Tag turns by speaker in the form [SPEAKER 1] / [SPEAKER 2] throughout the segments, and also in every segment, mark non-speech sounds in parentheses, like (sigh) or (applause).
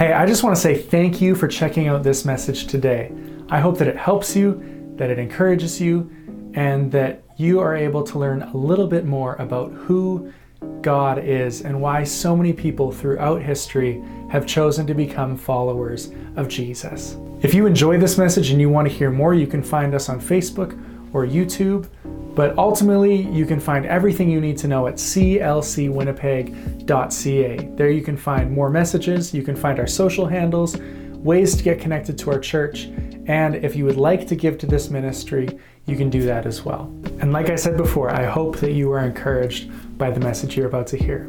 [SPEAKER 1] Hey, I just want to say thank you for checking out this message today. I hope that it helps you, that it encourages you, and that you are able to learn a little bit more about who God is and why so many people throughout history have chosen to become followers of Jesus. If you enjoy this message and you want to hear more, you can find us on Facebook or YouTube. But ultimately, you can find everything you need to know at clcwinnipeg.ca. There you can find more messages, you can find our social handles, ways to get connected to our church, and if you would like to give to this ministry, you can do that as well. And like I said before, I hope that you are encouraged by the message you're about to hear.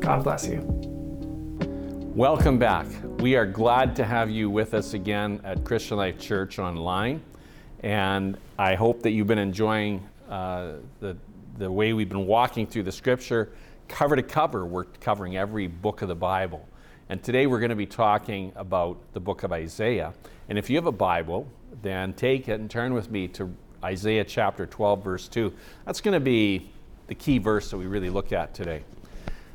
[SPEAKER 1] God bless you.
[SPEAKER 2] Welcome back. We are glad to have you with us again at Christian Life Church online. And I hope that you've been enjoying uh, the, the way we've been walking through the scripture. Cover to cover, we're covering every book of the Bible. And today we're going to be talking about the book of Isaiah. And if you have a Bible, then take it and turn with me to Isaiah chapter 12, verse 2. That's going to be the key verse that we really look at today.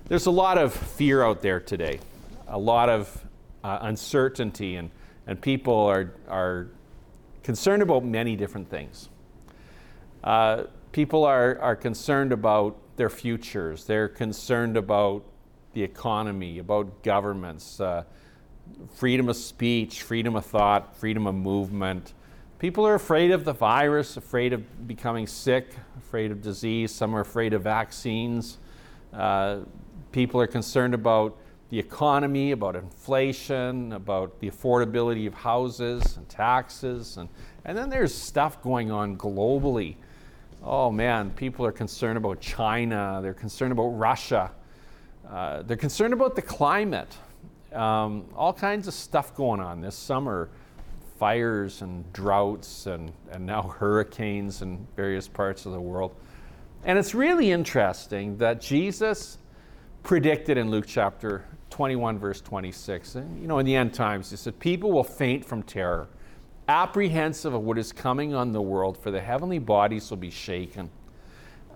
[SPEAKER 2] There's a lot of fear out there today, a lot of uh, uncertainty, and, and people are, are concerned about many different things. Uh, people are, are concerned about their futures, they're concerned about the economy, about governments, uh, freedom of speech, freedom of thought, freedom of movement. People are afraid of the virus, afraid of becoming sick, afraid of disease. Some are afraid of vaccines. Uh, people are concerned about the economy, about inflation, about the affordability of houses and taxes. And, and then there's stuff going on globally. Oh man, people are concerned about China, they're concerned about Russia, uh, they're concerned about the climate. Um, all kinds of stuff going on this summer fires and droughts and, and now hurricanes in various parts of the world. And it's really interesting that Jesus predicted in Luke chapter 21, verse 26. And, you know, in the end times, he said, People will faint from terror, apprehensive of what is coming on the world, for the heavenly bodies will be shaken.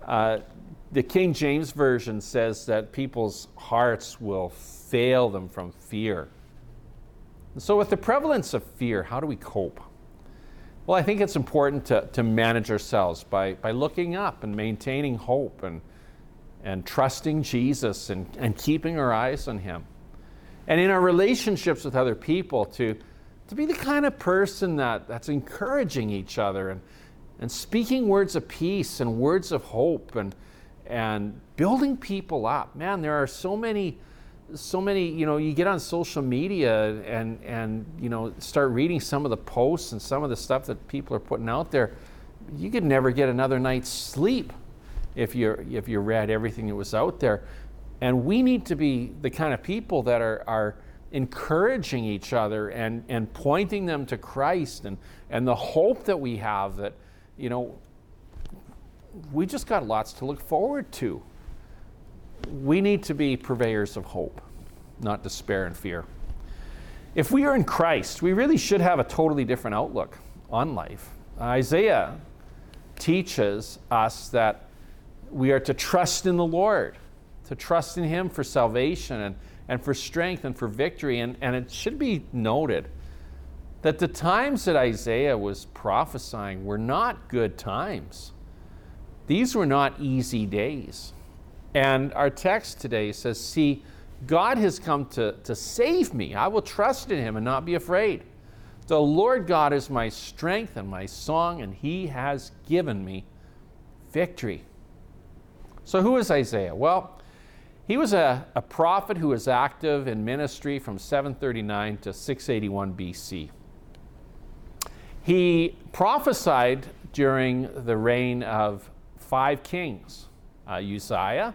[SPEAKER 2] Uh, the King James Version says that people's hearts will fail them from fear. So, with the prevalence of fear, how do we cope? Well, I think it's important to, to manage ourselves by, by looking up and maintaining hope and, and trusting Jesus and, and keeping our eyes on Him and in our relationships with other people to, to be the kind of person that, that's encouraging each other and, and speaking words of peace and words of hope and, and building people up. Man, there are so many, so many, you know, you get on social media and, and, you know, start reading some of the posts and some of the stuff that people are putting out there. You could never get another night's sleep if you if you read everything that was out there. And we need to be the kind of people that are, are encouraging each other and, and pointing them to Christ and, and the hope that we have that, you know, we just got lots to look forward to. We need to be purveyors of hope, not despair and fear. If we are in Christ, we really should have a totally different outlook on life. Isaiah teaches us that we are to trust in the Lord to trust in Him for salvation and, and for strength and for victory. And, and it should be noted that the times that Isaiah was prophesying were not good times. These were not easy days. And our text today says, See, God has come to, to save me. I will trust in Him and not be afraid. The Lord God is my strength and my song, and He has given me victory. So, who is Isaiah? Well, he was a, a prophet who was active in ministry from 739 to 681 BC. He prophesied during the reign of five kings uh, Uzziah,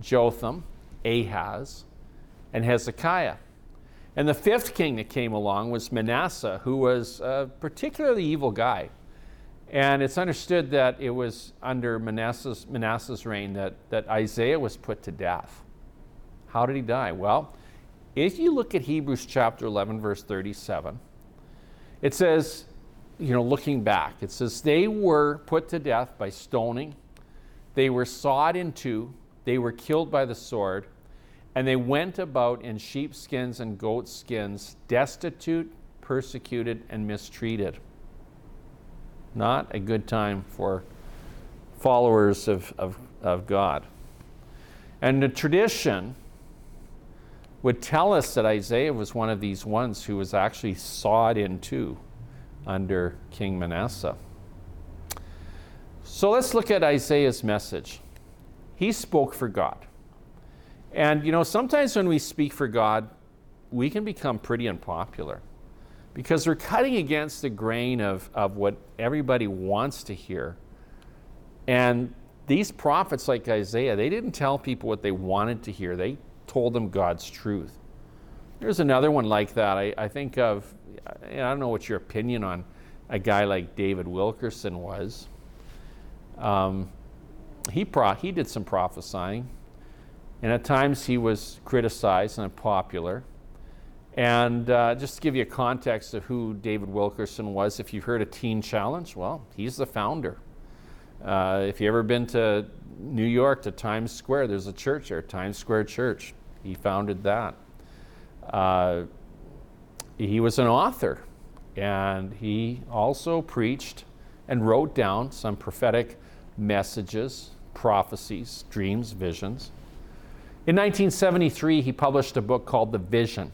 [SPEAKER 2] Jotham, Ahaz, and Hezekiah. And the fifth king that came along was Manasseh, who was a particularly evil guy. And it's understood that it was under Manasseh's, Manasseh's reign that, that Isaiah was put to death. How did he die? Well, if you look at Hebrews chapter 11, verse 37, it says, you know, looking back, it says, they were put to death by stoning, they were sawed in two, they were killed by the sword, And they went about in sheepskins and goatskins, destitute, persecuted, and mistreated. Not a good time for followers of, of, of God. And the tradition would tell us that Isaiah was one of these ones who was actually sawed in two under King Manasseh. So let's look at Isaiah's message. He spoke for God. And you know, sometimes when we speak for God, we can become pretty unpopular because they're cutting against the grain of, of what everybody wants to hear. And these prophets, like Isaiah, they didn't tell people what they wanted to hear, they told them God's truth. There's another one like that. I, I think of, I don't know what your opinion on a guy like David Wilkerson was. Um, he, pro- he did some prophesying, and at times he was criticized and unpopular. And uh, just to give you a context of who David Wilkerson was, if you've heard of Teen Challenge, well, he's the founder. Uh, if you've ever been to New York to Times Square, there's a church there, Times Square Church. He founded that. Uh, he was an author, and he also preached and wrote down some prophetic messages, prophecies, dreams, visions. In 1973, he published a book called The Vision.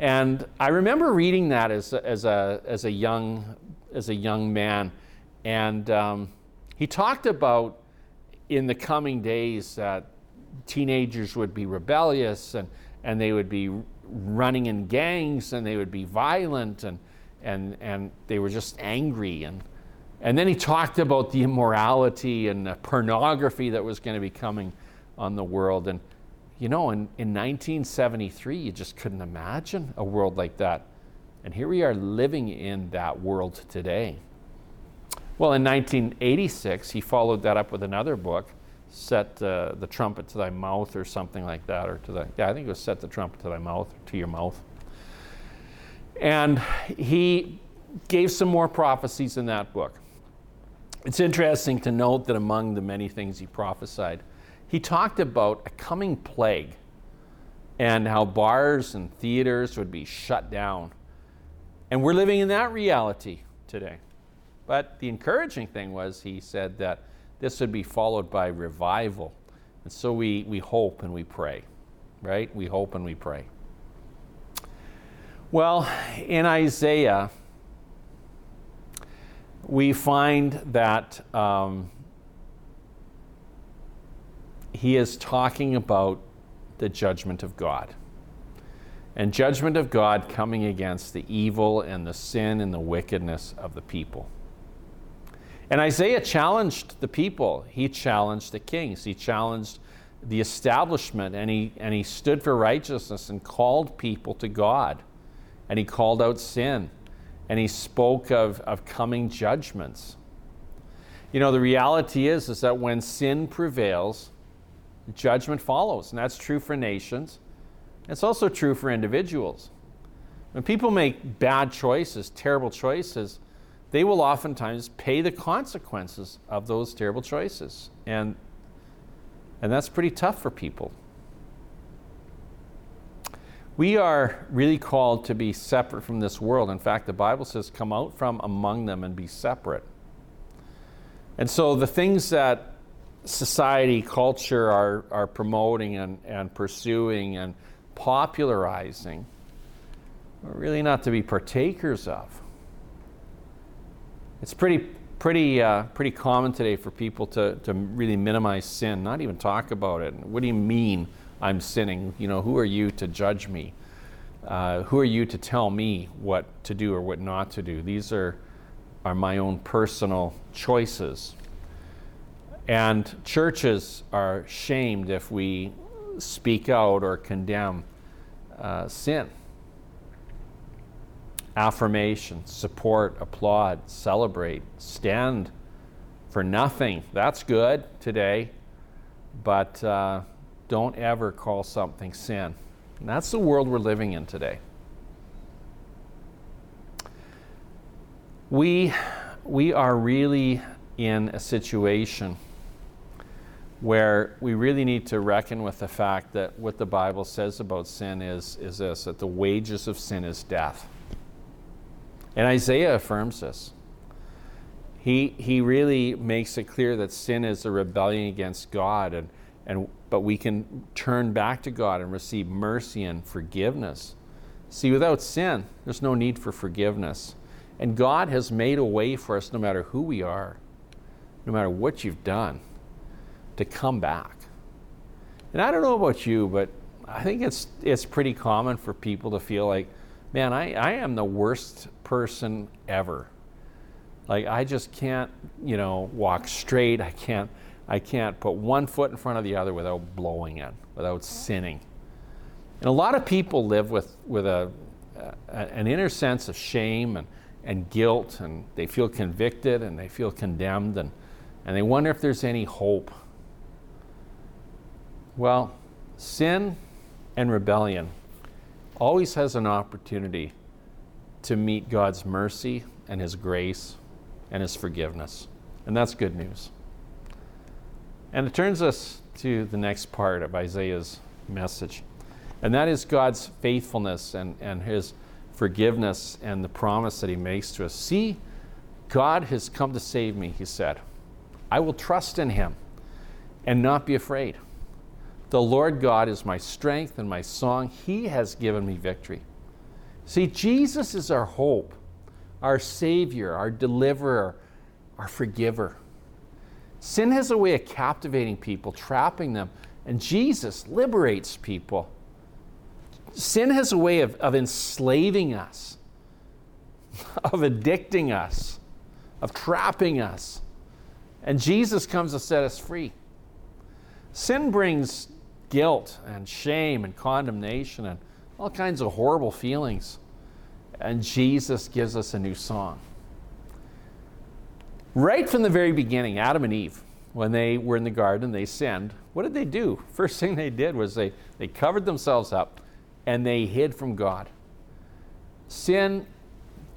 [SPEAKER 2] And I remember reading that as a, as a, as a, young, as a young man. And um, he talked about in the coming days that teenagers would be rebellious and, and they would be running in gangs and they would be violent and, and, and they were just angry. And, and then he talked about the immorality and the pornography that was going to be coming on the world. And, you know, in, in 1973, you just couldn't imagine a world like that. And here we are living in that world today. Well, in 1986, he followed that up with another book set uh, the trumpet to thy mouth or something like that, or to the, yeah, I think it was set the trumpet to thy mouth, to your mouth. And he gave some more prophecies in that book. It's interesting to note that among the many things he prophesied, he talked about a coming plague and how bars and theaters would be shut down. And we're living in that reality today. But the encouraging thing was he said that this would be followed by revival. And so we, we hope and we pray, right? We hope and we pray. Well, in Isaiah, we find that um, he is talking about the judgment of God. And judgment of God coming against the evil and the sin and the wickedness of the people. And Isaiah challenged the people. He challenged the kings. He challenged the establishment and he, and he stood for righteousness and called people to God. And he called out sin. And he spoke of, of coming judgments. You know, the reality is, is that when sin prevails, judgment follows. And that's true for nations. It's also true for individuals. When people make bad choices, terrible choices, they will oftentimes pay the consequences of those terrible choices. And, and that's pretty tough for people. We are really called to be separate from this world. In fact, the Bible says, come out from among them and be separate. And so the things that society, culture are, are promoting and, and pursuing and popularizing are really not to be partakers of. It's pretty, pretty, uh, pretty common today for people to, to really minimize sin, not even talk about it. What do you mean I'm sinning? You know, who are you to judge me? Uh, who are you to tell me what to do or what not to do? These are, are my own personal choices. And churches are shamed if we speak out or condemn uh, sin affirmation, support, applaud, celebrate, stand for nothing. That's good today, but uh, don't ever call something sin. And that's the world we're living in today. We, we are really in a situation where we really need to reckon with the fact that what the Bible says about sin is, is this that the wages of sin is death. And Isaiah affirms this. He, he really makes it clear that sin is a rebellion against God, and, and, but we can turn back to God and receive mercy and forgiveness. See, without sin, there's no need for forgiveness. And God has made a way for us, no matter who we are, no matter what you've done, to come back. And I don't know about you, but I think it's, it's pretty common for people to feel like, man, I, I am the worst person ever. Like I just can't, you know, walk straight. I can't I can't put one foot in front of the other without blowing it, without sinning. And a lot of people live with, with a, a an inner sense of shame and, and guilt, and they feel convicted and they feel condemned, and, and they wonder if there's any hope. Well, sin and rebellion always has an opportunity to meet God's mercy and His grace and His forgiveness. And that's good news. And it turns us to the next part of Isaiah's message, and that is God's faithfulness and, and His forgiveness and the promise that He makes to us. See, God has come to save me, He said. I will trust in Him and not be afraid. The Lord God is my strength and my song. He has given me victory. See, Jesus is our hope, our Savior, our deliverer, our forgiver. Sin has a way of captivating people, trapping them, and Jesus liberates people. Sin has a way of, of enslaving us, (laughs) of addicting us, of trapping us. And Jesus comes to set us free. Sin brings guilt and shame and condemnation and all kinds of horrible feelings. And Jesus gives us a new song. Right from the very beginning, Adam and Eve, when they were in the garden, they sinned. What did they do? (laughs) First thing they did was they, they covered themselves up and they hid from God. Sin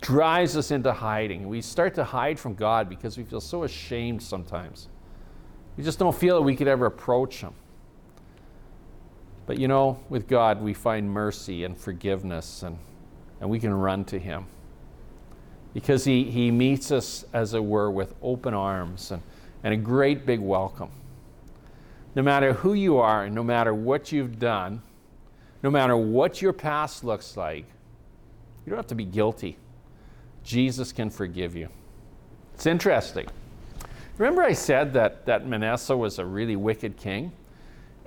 [SPEAKER 2] drives us into hiding. We start to hide from God because we feel so ashamed sometimes. We just don't feel that we could ever approach Him. But you know, with God, we find mercy and forgiveness, and, and we can run to Him. Because he, he meets us, as it were, with open arms and, and a great big welcome. No matter who you are, and no matter what you've done, no matter what your past looks like, you don't have to be guilty. Jesus can forgive you. It's interesting. Remember, I said that, that Manasseh was a really wicked king,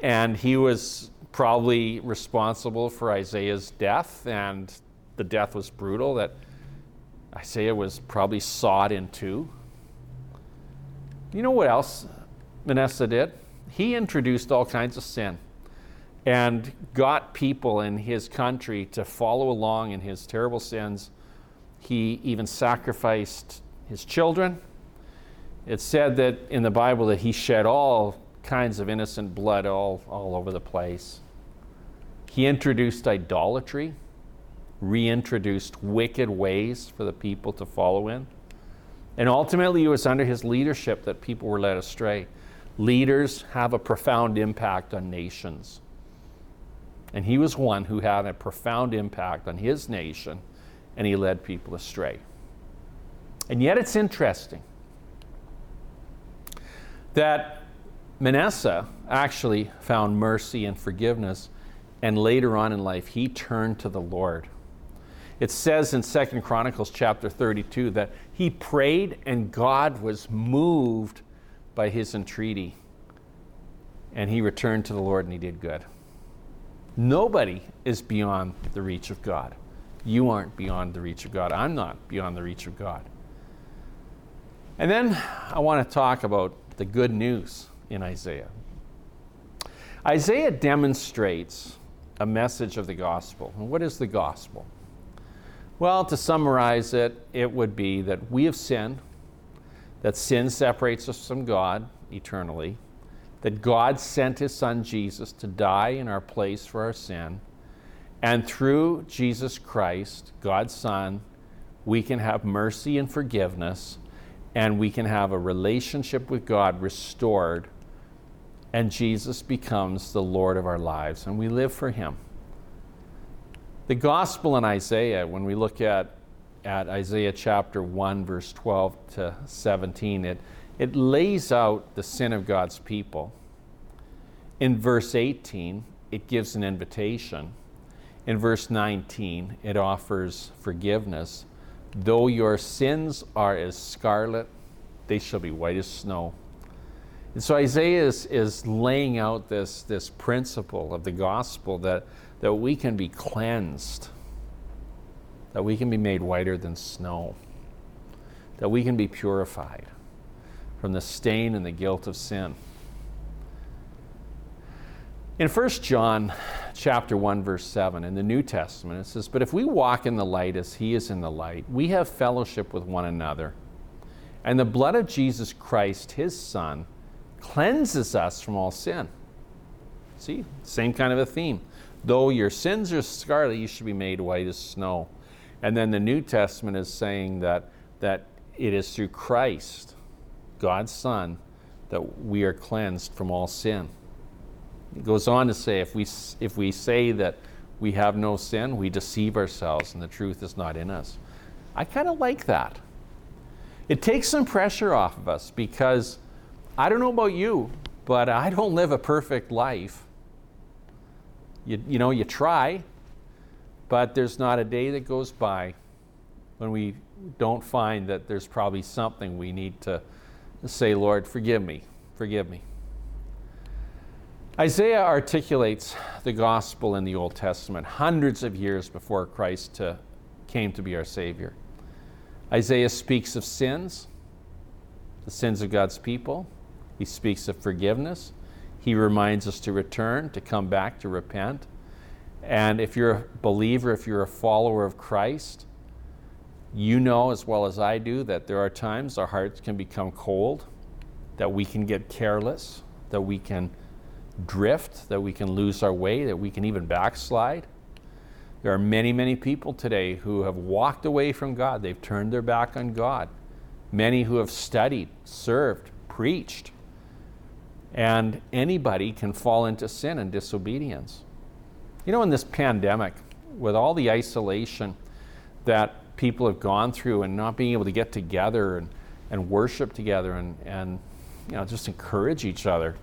[SPEAKER 2] and he was probably responsible for Isaiah's death, and the death was brutal, that Isaiah was probably sawed in two. You know what else Manasseh did? He introduced all kinds of sin and got people in his country to follow along in his terrible sins. He even sacrificed his children. It's said that in the Bible that he shed all kinds of innocent blood all, all over the place. He introduced idolatry, reintroduced wicked ways for the people to follow in. And ultimately, it was under his leadership that people were led astray. Leaders have a profound impact on nations. And he was one who had a profound impact on his nation, and he led people astray. And yet, it's interesting that Manasseh actually found mercy and forgiveness and later on in life he turned to the Lord. It says in Second Chronicles chapter 32 that he prayed and God was moved by his entreaty. And he returned to the Lord and he did good. Nobody is beyond the reach of God. You aren't beyond the reach of God. I'm not beyond the reach of God. And then I want to talk about the good news in Isaiah. Isaiah demonstrates a message of the gospel. And what is the gospel? Well, to summarize it, it would be that we have sinned, that sin separates us from God eternally, that God sent his son Jesus to die in our place for our sin, and through Jesus Christ, God's son, we can have mercy and forgiveness, and we can have a relationship with God restored and Jesus becomes the Lord of our lives, and we live for Him. The gospel in Isaiah, when we look at, at Isaiah chapter 1, verse 12 to 17, it, it lays out the sin of God's people. In verse 18, it gives an invitation. In verse 19, it offers forgiveness. Though your sins are as scarlet, they shall be white as snow. And so Isaiah is, is laying out this, this principle of the gospel that, that we can be cleansed, that we can be made whiter than snow, that we can be purified from the stain and the guilt of sin. In 1 John chapter 1 verse 7 in the New Testament it says, "But if we walk in the light as he is in the light, we have fellowship with one another, and the blood of Jesus Christ, his son, cleanses us from all sin. See, same kind of a theme. Though your sins are scarlet, you should be made white as snow. And then the New Testament is saying that, that it is through Christ, God's Son, that we are cleansed from all sin. It goes on to say if we, if we say that we have no sin, we deceive ourselves and the truth is not in us. I kind of like that. It takes some pressure off of us because I don't know about you, but I don't live a perfect life. You, you know, you try, but there's not a day that goes by when we don't find that there's probably something we need to say, Lord, forgive me, forgive me. Isaiah articulates the gospel in the Old Testament hundreds of years before Christ to, came to be our Savior. Isaiah speaks of sins, the sins of God's people. He speaks of forgiveness. He reminds us to return, to come back, to repent. And if you're a believer, if you're a follower of Christ, you know as well as I do that there are times our hearts can become cold, that we can get careless, that we can drift, that we can lose our way, that we can even backslide. There are many, many people today who have walked away from God. They've turned their back on God. Many who have studied, served, preached, and anybody can fall into sin and disobedience. You know, in this pandemic, with all the isolation that people have gone through and not being able to get together and, and worship together and, and you know, just encourage each other,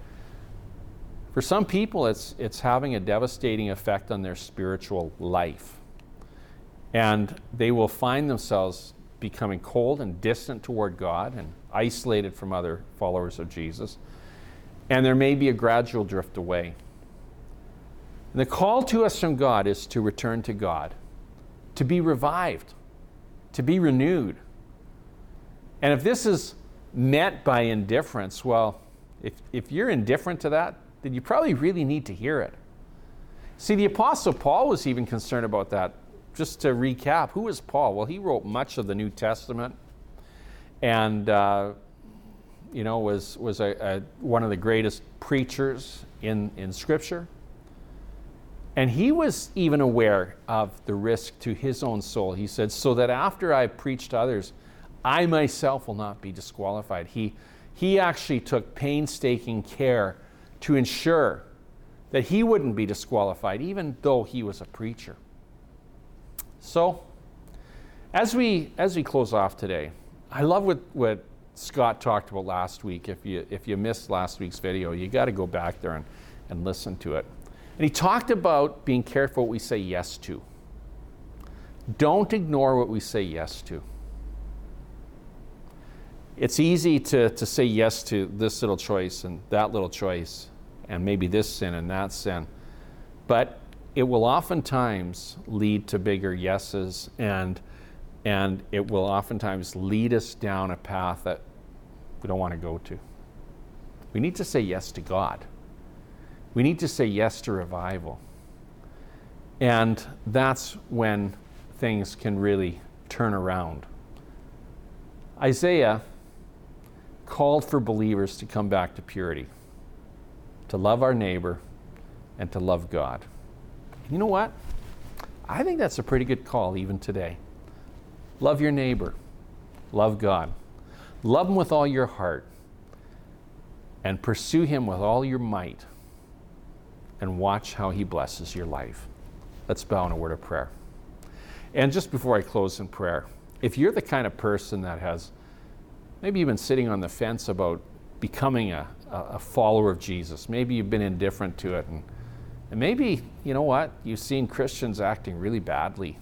[SPEAKER 2] for some people, it's, it's having a devastating effect on their spiritual life. And they will find themselves becoming cold and distant toward God and isolated from other followers of Jesus and there may be a gradual drift away. And the call to us from God is to return to God, to be revived, to be renewed. And if this is met by indifference, well, if, if you're indifferent to that, then you probably really need to hear it. See, the Apostle Paul was even concerned about that. Just to recap, who was Paul? Well, he wrote much of the New Testament. And uh, you know, was, was a, a, one of the greatest preachers in, in Scripture. And he was even aware of the risk to his own soul. He said, So that after I preach to others, I myself will not be disqualified. He, he actually took painstaking care to ensure that he wouldn't be disqualified, even though he was a preacher. So, as we, as we close off today, I love what, what Scott talked about last week. If you, if you missed last week's video, you got to go back there and, and listen to it. And he talked about being careful what we say yes to. Don't ignore what we say yes to. It's easy to, to say yes to this little choice and that little choice, and maybe this sin and that sin. But it will oftentimes lead to bigger yeses and and it will oftentimes lead us down a path that we don't want to go to. We need to say yes to God. We need to say yes to revival. And that's when things can really turn around. Isaiah called for believers to come back to purity, to love our neighbor, and to love God. You know what? I think that's a pretty good call even today. Love your neighbor. Love God. Love Him with all your heart. and pursue Him with all your might and watch how He blesses your life. Let's bow in a word of prayer. And just before I close in prayer, if you're the kind of person that has maybe you've been sitting on the fence about becoming a, a follower of Jesus, maybe you've been indifferent to it, and, and maybe, you know what, you've seen Christians acting really badly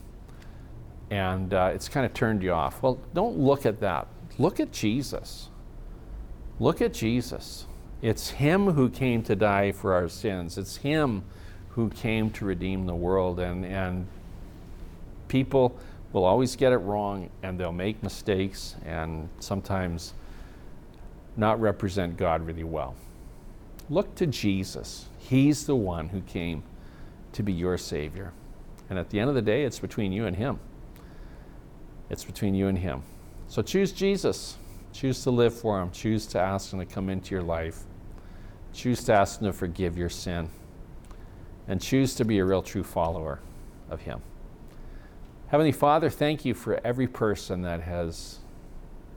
[SPEAKER 2] and uh, it's kind of turned you off. Well, don't look at that. Look at Jesus. Look at Jesus. It's Him who came to die for our sins. It's Him who came to redeem the world. And, and people will always get it wrong and they'll make mistakes and sometimes not represent God really well. Look to Jesus. He's the one who came to be your Savior. And at the end of the day, it's between you and Him. It's between you and Him. So choose Jesus. Choose to live for Him. Choose to ask Him to come into your life. Choose to ask Him to forgive your sin. And choose to be a real true follower of Him. Heavenly Father, thank you for every person that has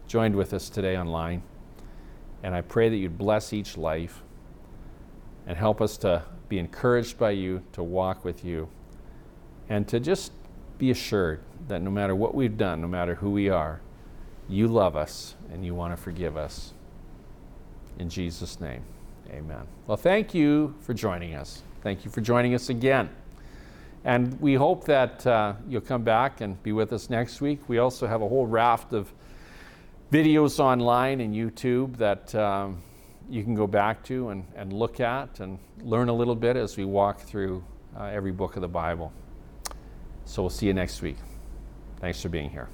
[SPEAKER 2] joined with us today online. And I pray that you'd bless each life and help us to be encouraged by you, to walk with you, and to just be assured that no matter what we've done, no matter who we are, you love us and you want to forgive us. In Jesus' name, amen. Well, thank you for joining us. Thank you for joining us again. And we hope that uh, you'll come back and be with us next week. We also have a whole raft of videos online and YouTube that um, you can go back to and, and look at and learn a little bit as we walk through uh, every book of the Bible. So we'll see you next week. Thanks for being here.